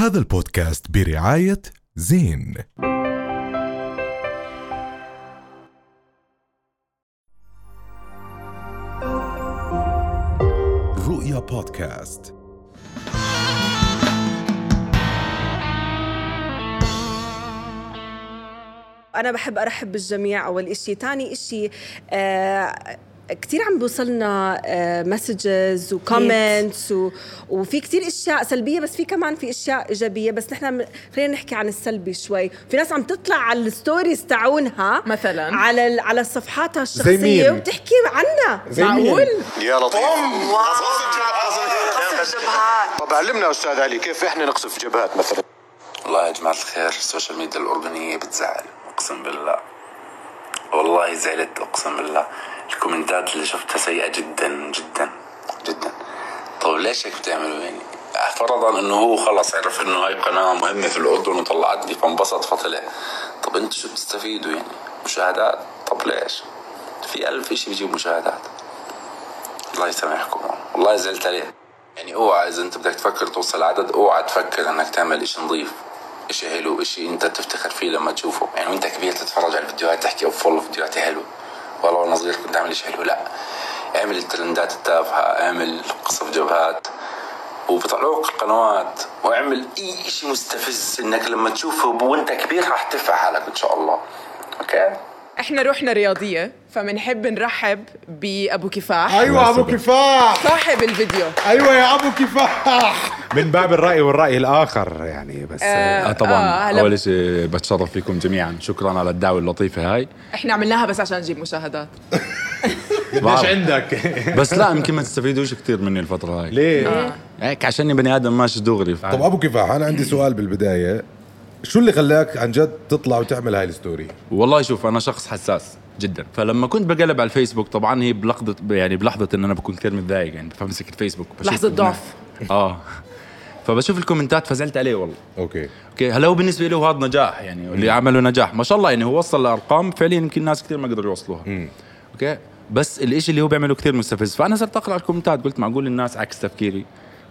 هذا البودكاست برعاية زين. رؤيا بودكاست. أنا بحب أرحب بالجميع. أول إشي تاني إشي آه كثير عم بوصلنا messages و comments وفي كثير أشياء سلبية بس في كمان في أشياء إيجابية. بس نحن خلينا نحكي عن السلبي شوي. في ناس عم تطلع على ال stories تاعونها مثلا. على على صفحاتها الشخصية وتحكي عنا معقول؟ يا لطيف. طب علمنا أستاذ علي كيف إحنا نقصف جبهات مثلا؟ والله يا جماعة الخير ال social media الأردنية بتزعل أقسم بالله. والله زعلت أقسم بالله. الكومنتات اللي شفتها سيئة جدا جدا جدا. طب ليش هيك بتعملوا؟ يعني فرضا إنه هو خلص عرف إنه هاي قناة مهمة في الأردن وطلعت لي فانبسط فطلع. طب أنتوا شو بتستفيدوا يعني؟ مشاهدات؟ طب ليش؟ في ألف إشي بيجيب مشاهدات. الله يسامحكم. والله زعلت عليه. يعني اوعى إذا أنت بدك تفكر توصل عدد اوعى تفكر إنك تعمل إشي نظيف إشي حلو إشي أنت تفتخر فيه لما تشوفه. يعني وأنت كبير تتفرج على الفيديوهات تحكي اوف والله فيديوهاتي حلوة. والله وأنا صغير كنت اعمل اشي حلو. لا اعمل الترندات التافهه اعمل قصف جبهات وبطلعوك القنوات واعمل اي اشي مستفز. انك لما تشوفه وانت كبير راح ترفع حالك إن شاء الله. okay؟ إحنا روحنا رياضية فبنحب نرحب بأبو كفاح. أيوه أبو كفاح. صاحب الفيديو. أيوه يا أبو كفاح. من باب الرأي والرأي الآخر يعني بس آه، آه طبعا. آه، أول شيء بتشرف فيكم جميعا. شكرا على الدعوة اللطيفة هاي. إحنا عملناها بس عشان نجيب مشاهدات. ليش عندك؟ بس لا يمكن ما تستفيدوش كثير مني الفترة هاي. ليه؟ هيك عشاني بني آدم ماشي دغري. طب أبو كفاح أنا عندي سؤال بالبداية. شو اللي خلاك عن جد تطلع وتعمل هاي ال story؟ والله شوف أنا شخص حساس جدا. فلما كنت بقلب على الفيسبوك طبعا هي بلحظه يعني بلحظة إن أنا بكون كثير متضايق يعني فبمسك الفيسبوك الناس- ضعف. آه. فبشوف ال comment ات فزعلت عليه والله. okay. okay هلا هو بالنسبة له هذا نجاح يعني اللي عمله نجاح. ما شاء الله يعني هو وصل لأرقام فعليا يمكن ناس كثير ما قدروا يوصلوها. okay؟ بس الإشي اللي هو بيعمله كثير مستفز. فأنا صرت أقرأ ال comment ات قلت معقول الناس عكس تفكيري.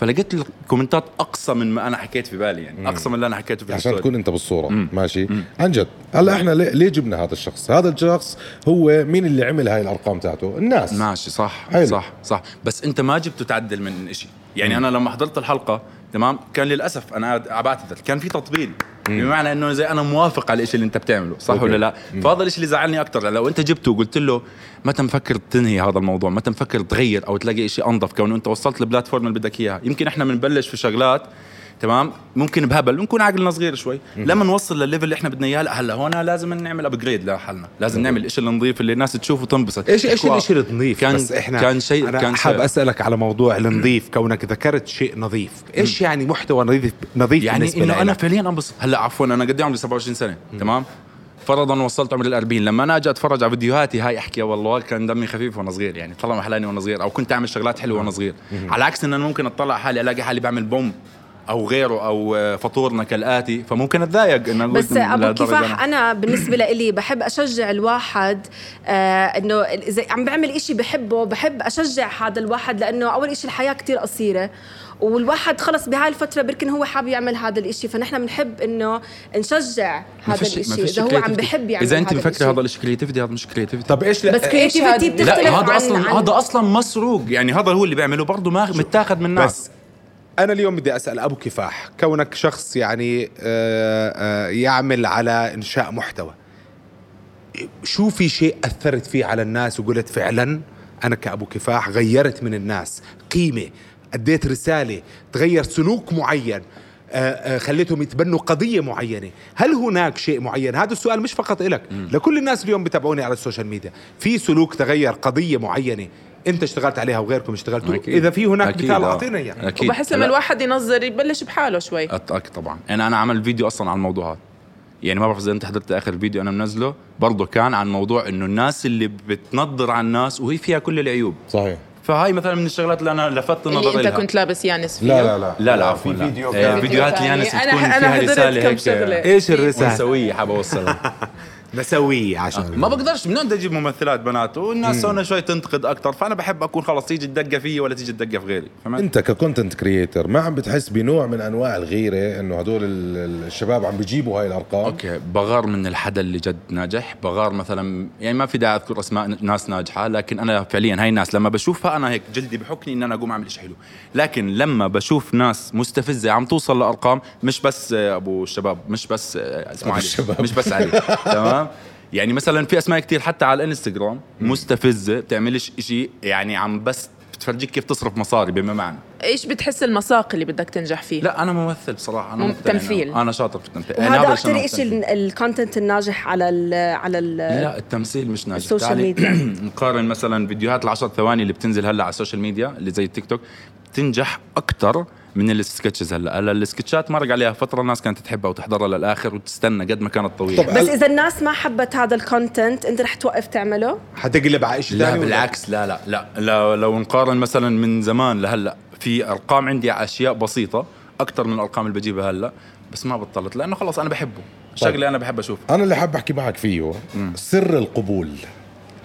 فلقيت ال comment ات أقسى من ما أنا حكيت في بالي يعني أقسى من اللي أنا حكيته في عشان ال story. تكون أنت بالصورة. ماشي. عن جد هلا إحنا ليه, ليه جبنا هذا الشخص؟ هذا الشخص هو مين اللي عمل هاي الأرقام تاعته؟ الناس. ماشي صح حلو. صح صح. بس أنت ما جبته تعدل من شيء يعني أنا لما حضرت الحلقة تمام؟ كان للأسف أنا بعتذر كان في تطبيل. بمعنى إنه زي أنا موافق على الشيء اللي أنت بتعمله صح okay. ولا لا؟ فهذا الشيء اللي زعلني أكثر لو أنت جبته وقلت له متى مفكر تنهي هذا الموضوع؟ متى مفكر تغير أو تلاقي شيء أنظف كونه أنت وصلت ال platform اللي بدك إياها؟ يمكن إحنا بنبلش في شغلات تمام؟ ممكن بهبل بنكون عقلنا صغير شوي. لما نوصل للل level اللي إحنا بدنا إياه لا هلا هون لازم نعمل upgrade لحالنا. لازم نعمل الشيء النظيف اللي الناس تشوفه وتنبسط إيش إيش الشيء النظيف كان بس إحنا كان شيء أنا كان حاب أسألك على موضوع النظيف كونك ذكرت شيء نظيف. إيش يعني محتوى نظيف نظيف يعني إنه أنا فعليا أنبسط. هلا عفوا أنا قد إيه عمري 27 سنة تمام؟ فرضا وصلت عمر ال 40 لما أنا أجي أتفرج على فيديوهاتي هاي أحكي والله كان دمي خفيف وأنا صغير. يعني طلع محلاني وأنا صغير أو كنت أعمل شغلات حلوة وأنا صغير. على عكس إن أنا ممكن أطلع حالي ألاقي حالي بعمل بوم. أو غيره أو آه، فطورنا كالآتي فممكن اتضايق إنه بس أبو كفاح أنا بالنسبة لإلي بحب أشجع الواحد آه إنه إذا عم بعمل إشي بحبه بحب أشجع هذا الواحد لأنه أول إشي الحياة كتير قصيرة والواحد خلص بهاي الفترة بركن هو حابب يعمل هذا الإشي فنحن بنحب إنه نشجع هذا الإشي إذا هو عم. بحب يعمل إذا أنت هذا مفكر الإشي. هذا الشيء creativity هذا مش creativity طب إيش لا بس إيش creativity هذا؟ بتختلف لا هذا عن أصلا هذا أصلا مسروق يعني هذا هو اللي بيعمله برضه ما متاخذ من الناس بس أنا اليوم بدي أسأل أبو كفاح كونك شخص يعني آه، آه، يعمل على إنشاء محتوى شو في شيء أثرت فيه على الناس وقلت فعلا أنا كأبو كفاح غيرت من الناس؟ قيمة أديت رسالة تغير سلوك معين آه، خليتهم يتبنوا قضية معينة. هل هناك شيء معين؟ هذا السؤال مش فقط إلك. لكل الناس اليوم بتابعوني على ال social media. في سلوك تغير قضية معينة؟ انت اشتغلت عليها وغيركم اشتغلتوا أكيد. إذا في هناك أكيد، مثال آه. اعطينا اياه أكيد. وبحس لما الواحد ينظر يبلش بحاله شوي. أكيد طبعا. يعني أنا عمل فيديو أصلا عن الموضوع هذا. يعني ما بعرف إذا أنت حضرت آخر فيديو أنا منزله برضه كان عن موضوع إنه الناس اللي بتنظر على الناس وهي فيها كل العيوب. صحيح. فهاي مثلا من الشغلات اللي أنا لفتت اللي النظر أنت لها. كنت لابس يانس فيه. لا لا. لا لا لا عفوا في. فيديو إيه، كان- فيديوهات فيديو يانس ثاني. تكون أنا- أنا فيها رساله هيك. إيش الرسالة؟ ونسويه حاب أوصلها. نسويه عشان ما بقدرش من وين أجيب ممثلات بنات؟ والناس هون شوي تنتقد أكثر فأنا بحب أكون خلص تيجي الدقه فيي ولا تيجي الدقه في غيري فهمت؟ أنت ك content creator ما عم بتحس بنوع من أنواع الغيرة إنه هدول ال- الشباب عم بيجيبوا هاي الأرقام؟ أوكي بغار من الحدا اللي جد ناجح بغار مثلا يعني ما في داعي أذكر أسماء ناس ناجحة لكن أنا فعليا هاي الناس لما بشوفها أنا هيك جلدي بحكني إن أنا أقوم أعمل شيء حلو. لكن لما بشوف ناس مستفزة عم توصل لأرقام مش بس أبو الشباب مش بس آه، اسمه علي. مش بس علي تمام؟ يعني مثلا في أسماء كتير حتى على الإنستغرام مستفزة بتعملش شيء يعني عم بس بتفرجيك كيف تصرف مصاري بما معنى. إيش بتحس المساق اللي بدك تنجح فيه؟ لا أنا ممثل بصراحة أنا مم- مقتنع إنه تمثيل. أنا شاطر في التمثيل. يعني وهذا هذا أكثر شيء ال content الناجح على ال على ال لا التمثيل مش ناجح. ال social media. نقارن مثلا فيديوهات العشر ثواني اللي بتنزل هلأ على ال social media اللي زي التيك توك. بتنجح أكثر من ال sketches هلا. هلا السكتشات مرق عليها فترة الناس كانت تحبها وتحضرها للآخر وتستنى قد ما كانت طويلة. طب بس إذا الناس ما حبت هذا ال content أنت رح توقف تعمله؟ حتقلب على شيء لا؟ بالعكس لا لا لا لو, لو نقارن مثلا من زمان لهلأ في أرقام عندي على أشياء بسيطة أكثر من الأرقام اللي بجيبها هلأ بس ما بطلت لأنه خلص أنا بحبه. شغله أنا بحب أشوفها. أنا اللي حاب أحكي معك فيه سر القبول.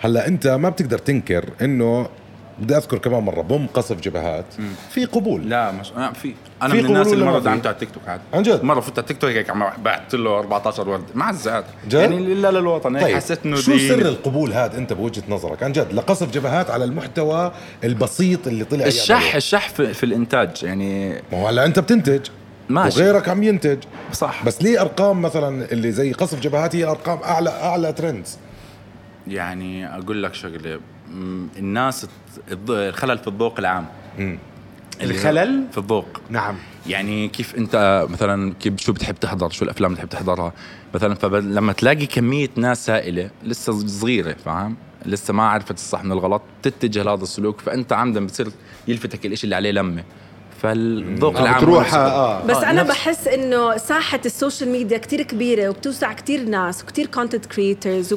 هلأ أنت ما بتقدر تنكر إنه بدي أذكر كمان مرة بوم قصف جبهات في قبول. لا مش آه في. أنا في من الناس اللي مرة؟ دعمته على التيك توك عاد عن جد؟ مرة فت على التيك توك هيك عم بعت له 14 ورد. معزات؟ يعني إلا للوطن. هيك طيب حسيت إنه شو سر القبول هذا أنت بوجهة نظرك؟ عن جد لقصف جبهات على المحتوى البسيط اللي طلع الشح يعمله؟ الشح في, في الإنتاج. يعني ما هو هلا أنت بتنتج ماشي. وغيرك عم ينتج. صح. بس ليه أرقام مثلا اللي زي قصف جبهات هي أرقام أعلى أعلى ترندز يعني أقول لك شغلة. الناس الخلل في الذوق العام. الخلل؟ في الذوق نعم. يعني كيف انت مثلا كيف شو بتحب تحضر؟ شو الأفلام اللي بتحب تحضرها؟ مثلا فلما تلاقي كمية ناس سائلة لسه صغيرة فاهم؟ لسه ما عرفت الصح من الغلط تتجه لهذا السلوك فأنت عمدا بتصير يلفتك الإشي اللي عليه لمة. فالذوق آه، العام بتروح نفس- آه بس أنا بحس إنه ساحة ال social media كتير كبيرة وبتوسع كتير ناس وكتير content creators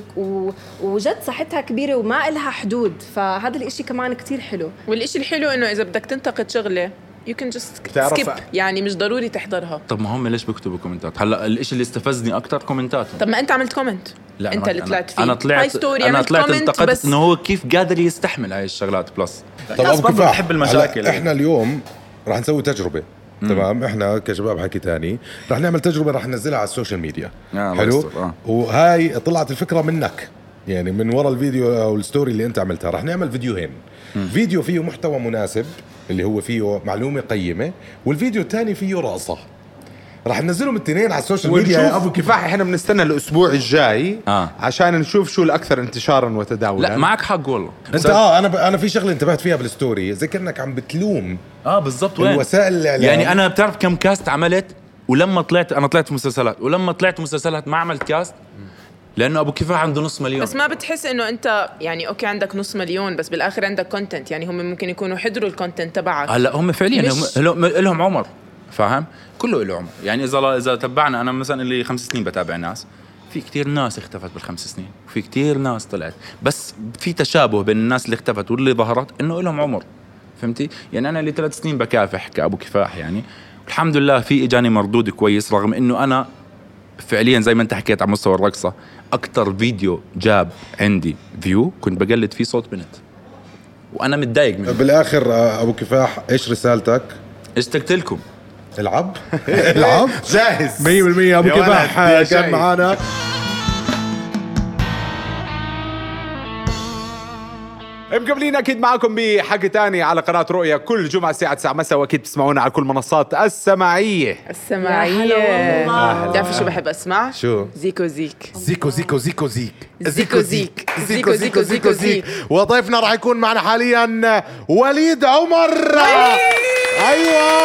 وجد ساحتها كبيرة وما إلها حدود فهذا الإشي كمان كتير حلو. والإشي الحلو إنه إذا بدك تنتقد شغلة you can just skip يعني مش ضروري تحضرها. طب ما هم ليش بيكتبوا comment ات هلأ الإشي اللي استفزني أكثر comment اتهم طب ما أنت عملت comment أنت أنا- اللي أنا- طلعت فيه. أنا طلعت هاي story أنا طلعت انتقدت إنه هو كيف قادر يستحمل هاي الشغلات please طب بتحب المشاكل. إحنا اليوم رح نسوي تجربة. تمام؟ إحنا كشباب حكي تاني. رح نعمل تجربة رح ننزلها على ال social media. آه، حلو؟ آه. وهاي طلعت الفكرة منك. يعني من ورا الفيديو أو ال story اللي أنت عملتها. رح نعمل فيديوهين. فيديو فيه محتوى مناسب اللي هو فيه معلومة قيمة والفيديو الثاني فيه رقصه رح ننزلهم الاثنين على ال social media. يا أبو كفاح إحنا بنستنى الأسبوع الجاي آه. عشان نشوف شو الأكثر انتشارا وتداولا. لا معك حق والله. أنت آه أنا ب... أنا في شغلة انتبهت فيها بال story. زي كأنك عم بتلوم آه بالضبط. وين؟ الوسائل الاعلام يعني أنا بتعرف كم cast عملت؟ ولما طلعت أنا طلعت في مسلسلات. ولما طلعت مسلسلات ما عملت cast؟ لأنه أبو كفاح عنده نص مليون. بس ما بتحس إنه أنت يعني okay عندك نص مليون بس بالآخر عندك content يعني هم ممكن يكونوا حضروا ال content تبعك. هلا هم فعليا هم لهم عمر. فاهم؟ كله له عمر. يعني إذا إذا تبعنا أنا مثلا اللي خمس سنين بتابع ناس في كتير ناس اختفت بالخمس سنين وفي كتير ناس طلعت. بس في تشابه بين الناس اللي اختفت واللي ظهرت إنه لهم عمر. فهمتي؟ يعني أنا اللي ثلاث سنين بكافح كابو كفاح يعني. الحمد لله في إجاني مردود كويس رغم إنه أنا فعليا زي ما أنت حكيت على مستوى الرقصة أكثر فيديو جاب عندي فيو كنت بقلد فيه صوت بنت. وأنا متضايق منه. بالآخر آه، أبو كفاح إيش رسالتك؟ اشتقت لكم. العب؟ العب؟ جاهز. 100% أبو كفاح يا كان. معانا. مكملين أكيد معكم بحكي تاني على قناة رؤيا كل جمعة الساعة 9 مساء وأكيد بتسمعونا على كل المنصات السماعية. والله. بتعرفوا شو بحب أسمع؟ شو؟ زيكو زيك. زيكو زيكو زيكو زيك. زيكو زيك. زيكو زيكو زيكو زيك. وضيفنا راح يكون معنا حاليا وليد عمر. أيوه.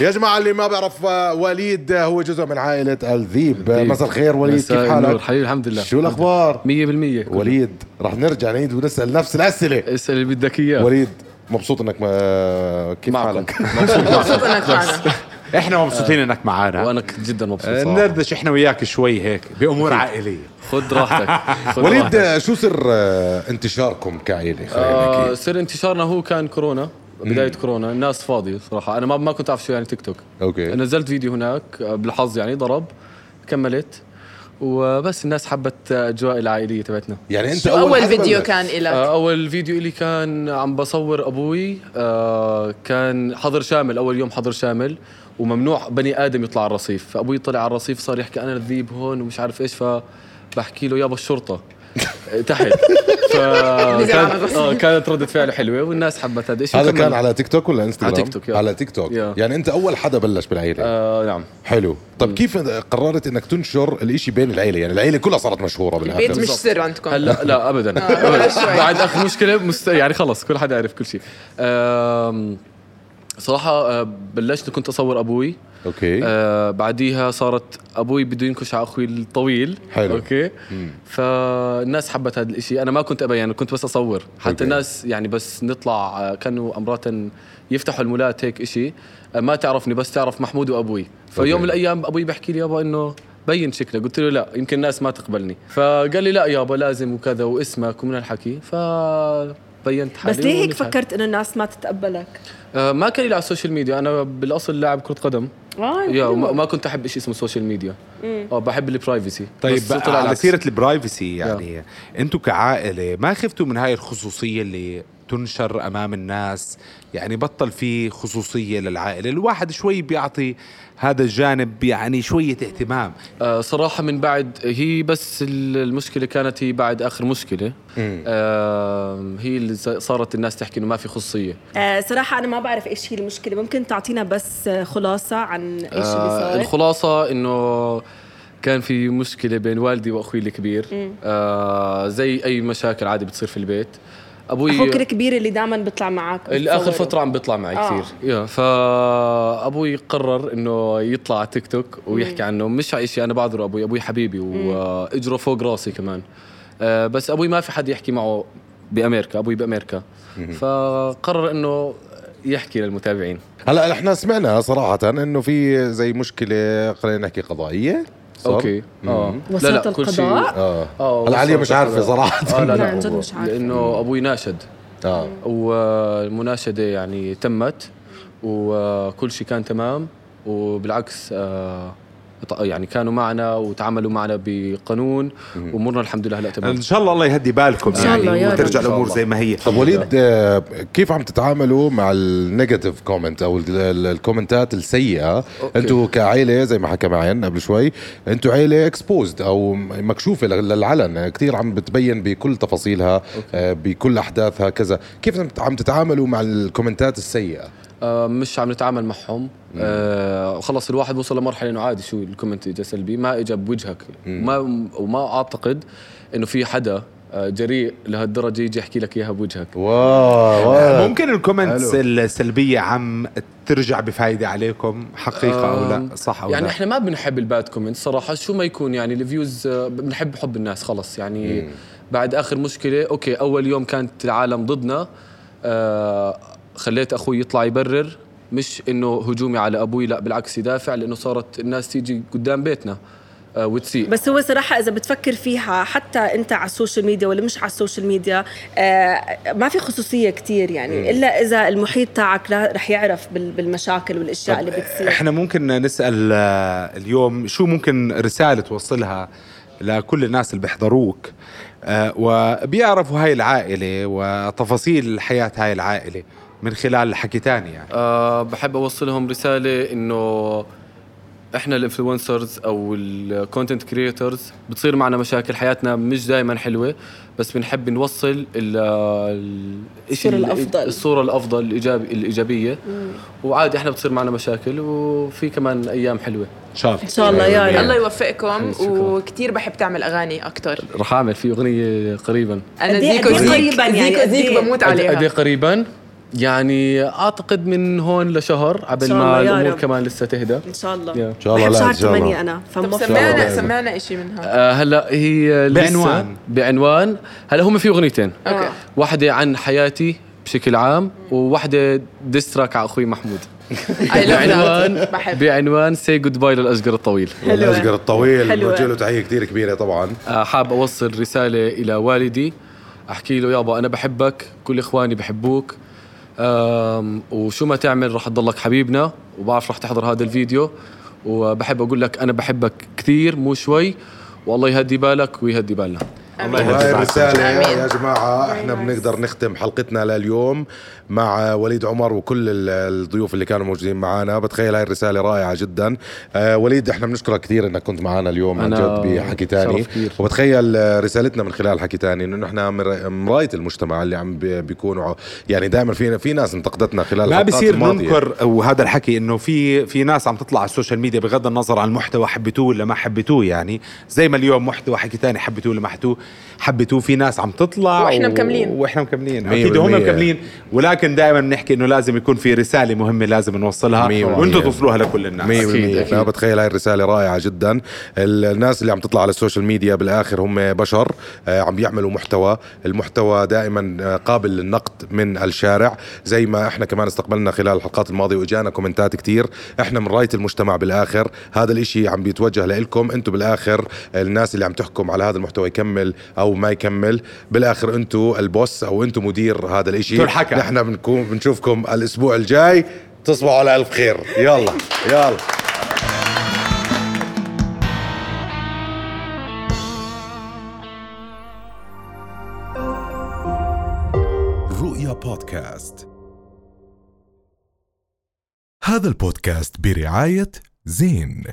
يا جماعة اللي ما بيعرف آه، وليد آه، هو جزء من عائلة الذيب آه، مساء الخير وليد كيف حالك؟ حبيبي الحمد لله شو الأخبار؟ 100% وليد راح نرجع نعيد ونسأل نفس الأسئلة اسأل اللي بدك إياه وليد مبسوط إنك ما كيف معكم. حالك؟ مبسوط إنك معنا إحنا مبسوطين إنك معنا وأنا كنت جدا مبسوط صراحة. ندردش إحنا وياك شوي هيك بأمور عائلية خذ راحتك وليد راحتك. شو سر انتشاركم كعائلة؟ خلينا آه نحكي سر انتشارنا هو كان كورونا بداية كورونا الناس فاضية صراحة. أنا ما ما كنت أعرف شو يعني تيك توك. okay. نزلت فيديو هناك بالحظ يعني ضرب كملت. وبس الناس حبت أجواء العائلية تبعتنا. يعني أنت شو أول حدا فيديو. كان إلك؟ آه، أول فيديو لي كان عم بصور أبوي. آه، كان حظر شامل أول يوم حظر شامل. وممنوع بني آدم يطلع على الرصيف. فأبوي طلع على الرصيف صار يحكي أنا الذيب هون ومش عارف إيش فبحكي له يابا الشرطة. تحت فكانت. آه كانت ردة فعله حلوة والناس حبت هذا الشيء. هذا. كان على تيك توك ولا إنستغرام؟ على تيك توك، يا. على تيك توك. يا. يعني أنت أول حدا بلش بالعيلة. آه نعم. حلو. طب كيف قررت إنك تنشر الإشي بين العيلة؟ يعني العيلة كلها صارت مشهورة بالاخر البيت مش سر عندكم؟ هلا لا ابدا. أبداً. بعد اخر مشكلة مست... يعني خلص كل حدا يعرف كل شيء. آم، صراحة آه، بلشت كنت أصور أبوي. okay. آه بعديها صارت أبوي بده ينكش على أخوي الطويل. حلو. أوكي. فالناس حبت هذا الإشي. أنا ما كنت ابين يعني كنت بس أصور. حتى okay. الناس يعني بس نطلع آه، كانوا امرات يفتحوا المولات هيك إشي. آه، ما تعرفني بس تعرف محمود وأبوي. فيوم. من الأيام أبوي بحكي لي يابا إنه بين شكلك. قلت له لا يمكن الناس ما تقبلني. فقال لي لا يابا لازم وكذا واسمك ومن الحكي فبينت حالي بس ليه هيك. فكرت إنه الناس ما تتقبلك؟ آه ما كان لي على ال social media. أنا بالأصل لاعب كرة قدم. آه يا. وما ما كنت أحب شيء اسمه social media آه بحب ال privacy طيب على. سيرة ال privacy يعني أنتم كعائلة ما خفتوا من هاي الخصوصية اللي تنشر أمام الناس يعني بطل في خصوصية للعائلة. الواحد شوي بيعطي هذا الجانب يعني شوية اهتمام. آه صراحة من بعد هي بس ال- المشكلة كانت هي بعد آخر مشكلة. آه هي اللي صارت الناس تحكي إنه ما في خصوصية. آه صراحة أنا ما بعرف إيش هي المشكلة. ممكن تعطينا بس آه، خلاصة عن إيش اللي آه صار؟ الخلاصة إنه كان في مشكلة بين والدي وأخوي الكبير. آه زي أي مشاكل عادي بتصير في البيت. أبوي أخوك الكبير اللي دائما بيطلع معك الآخر بتصوره. فترة عم بيطلع معي آه. كثير يا فأبوي قرر إنه يطلع على تيك توك ويحكي عنه. مش على شيء أنا بعذره أبوي أبوي حبيبي واجره فوق راسي كمان. آه، بس أبوي ما في حد يحكي معه بأمريكا أبوي بأمريكا. فقرر إنه يحكي للمتابعين. هلأ إحنا سمعنا صراحة إنه في زي مشكلة خلينا نحكي قضائية. صار؟ أوكي. آه. وسط كل شيء. القضاء؟ آه. آه. هلا عليا وصلت مش عارفة القضاء. صراحة. آه لا لا، لا عن جد مش عارفة. لأنه أبوي ناشد. آه. والمناشدة يعني تمت وكل شيء كان تمام وبالعكس آه، يعني كانوا معنا وتعاملوا معنا بقانون وأمورنا الحمد لله هلأ تمام. إن شاء الله الله يهدي بالكم شاء يعني. وترجع إن شاء الأمور. زي ما هي. طب وليد آه، كيف عم تتعاملوا مع ال negative comment أو ال- ال- الكومنتات السيئة؟ أنتوا كعائله زي ما حكى معين قبل شوي أنتوا عائله exposed أو مكشوفة لل- للعلن. كثير عم بتبين بكل تفاصيلها آه، بكل أحداثها كذا. كيف عم- تتعاملوا مع الكومنتات السيئة؟ مش عم نتعامل معهم. آه خلص الواحد وصل لمرحلة إنه عادي شو ال comment اجى سلبي ما اجى بوجهك وما وما أعتقد إنه في حدا آه، جريء لهالدرجة يجي يحكي لك إياها بوجهك. wow, wow. ممكن ال comments. السلبية عم ترجع بفايدة عليكم حقيقة أو لا؟ صح أو يعني لا؟ إحنا ما بنحب ال bad comment صراحة. شو ما يكون يعني ال views آه، بنحب حب الناس خلص. يعني بعد آخر مشكلة okay أول يوم كانت العالم ضدنا آه خليت أخوي يطلع يبرر مش إنه هجومي على أبوي لا بالعكس يدافع لأنه صارت الناس تيجي قدام بيتنا آه وتسيء بس هو صراحة إذا بتفكر فيها حتى أنت على ال social media ولا مش على ال social media آه ما في خصوصية كتير يعني إلا إذا المحيط تاعك رح يعرف بال- بالمشاكل والأشياء اللي بتصير. إحنا ممكن نسأل آه، اليوم شو ممكن رسالة توصلها لكل الناس اللي بيحضروك آه، وبيعرفوا هاي العائلة وتفاصيل حياة هاي العائلة. من خلال حكي تاني يعني. أه بحب أوصلهم رسالة إنه إحنا ال influencers أو ال content creators بتصير معنا مشاكل حياتنا مش دائما حلوة بس بنحب نوصل ال- ال- الشيء الصورة ال- الأفضل. الصورة الأفضل الإيجابي الإيجابية. وعادي إحنا بتصير معنا مشاكل وفي كمان أيام حلوة. إن شاء الله. إن شاء الله يا رب. الله يوفقكم. وكتير بحب تعمل أغاني أكتر. رح أعمل في أغنية قريبا. أنا قد إيه- زيكو إيه زيك قريباً يعني؟ زيكو زيك إيه؟ بموت عليها. قريبا؟ يعني أعتقد من هون لشهر الله ما الأمور رب. كمان لسه تهدى. إن شاء الله. إن شاء الله شهر إن شاء الله. 8 أنا طب فموفق. سمعنا الله. سمعنا إشي منها. آه هلا هي بعنوان. بعنوان. هلا هم في أغنيتين. أوكي. واحدة عن حياتي بشكل عام وواحدة ديستراك على أخوي محمود. بعنوان بعنوان say goodbye للاشقر الطويل. الاشقر الطويل. بوجه له تحية كثير كبيرة طبعا. آه، حاب أوصل رسالة إلى والدي أحكي له يابا أنا بحبك كل إخواني بحبوك. وشو ما تعمل رح تضلك حبيبنا وبعرف رح تحضر هذا الفيديو. وبحب أقول لك أنا بحبك كثير مو شوي. والله يهدي بالك ويهدي بالنا. الله هاي الرسالة. يا جماعة إحنا بنقدر نختم حلقتنا لليوم مع وليد عمر وكل ال- الضيوف اللي كانوا موجودين معنا بتخيل هاي الرسالة رائعة جدا. آه وليد إحنا بنشكرك كثير إنك كنت معنا اليوم عن أنا جد بحكي تاني. وبتخيل آه، رسالتنا من خلال حكي تاني إنه إحنا مر- مراية المجتمع اللي عم بي- بيكونوا يعني دائما في في ناس انتقدتنا خلال ما بصير. ننكر وهذا الحكي إنه في في ناس عم تطلع على ال social media بغض النظر عن المحتوى حبيتوه ولا ما حبيتوه يعني زي ما اليوم محتوى حكي تاني حبيتوه ولا ما حبيتوه حبيتوه في ناس عم تطلع وإحنا مكملين. وإحنا مكملين. أكيد هم. مكملين. ولكن دائما بنحكي إنه لازم يكون في رسالة مهمة لازم نوصلها. وأنتم توصلوها لكل الناس. مية أكيد، بالمية. أكيد. أنا بتخيل هاي الرسالة رائعة جدا. ال- الناس اللي عم تطلع على ال social media بالآخر هم بشر آه، عم بيعملوا محتوى. المحتوى دائما آه، قابل للنقد من الشارع. زي ما إحنا كمان استقبلنا خلال الحلقات الماضية وإجانا كومنتات كتير. إحنا مراية المجتمع بالآخر. هذا الإشي عم بيتوجه لإلكم. أنتم بالآخر الناس اللي عم تحكم على هذا المحتوى يكمل أو ما يكمل. بالآخر أنتم البوس أو أنتم مدير هذا الإشي. نحن بنكون بنشوفكم الأسبوع الجاي. تصبحوا على ألف خير. يلا يلا. رؤيا بودكاست. هذا البودكاست برعاية زين.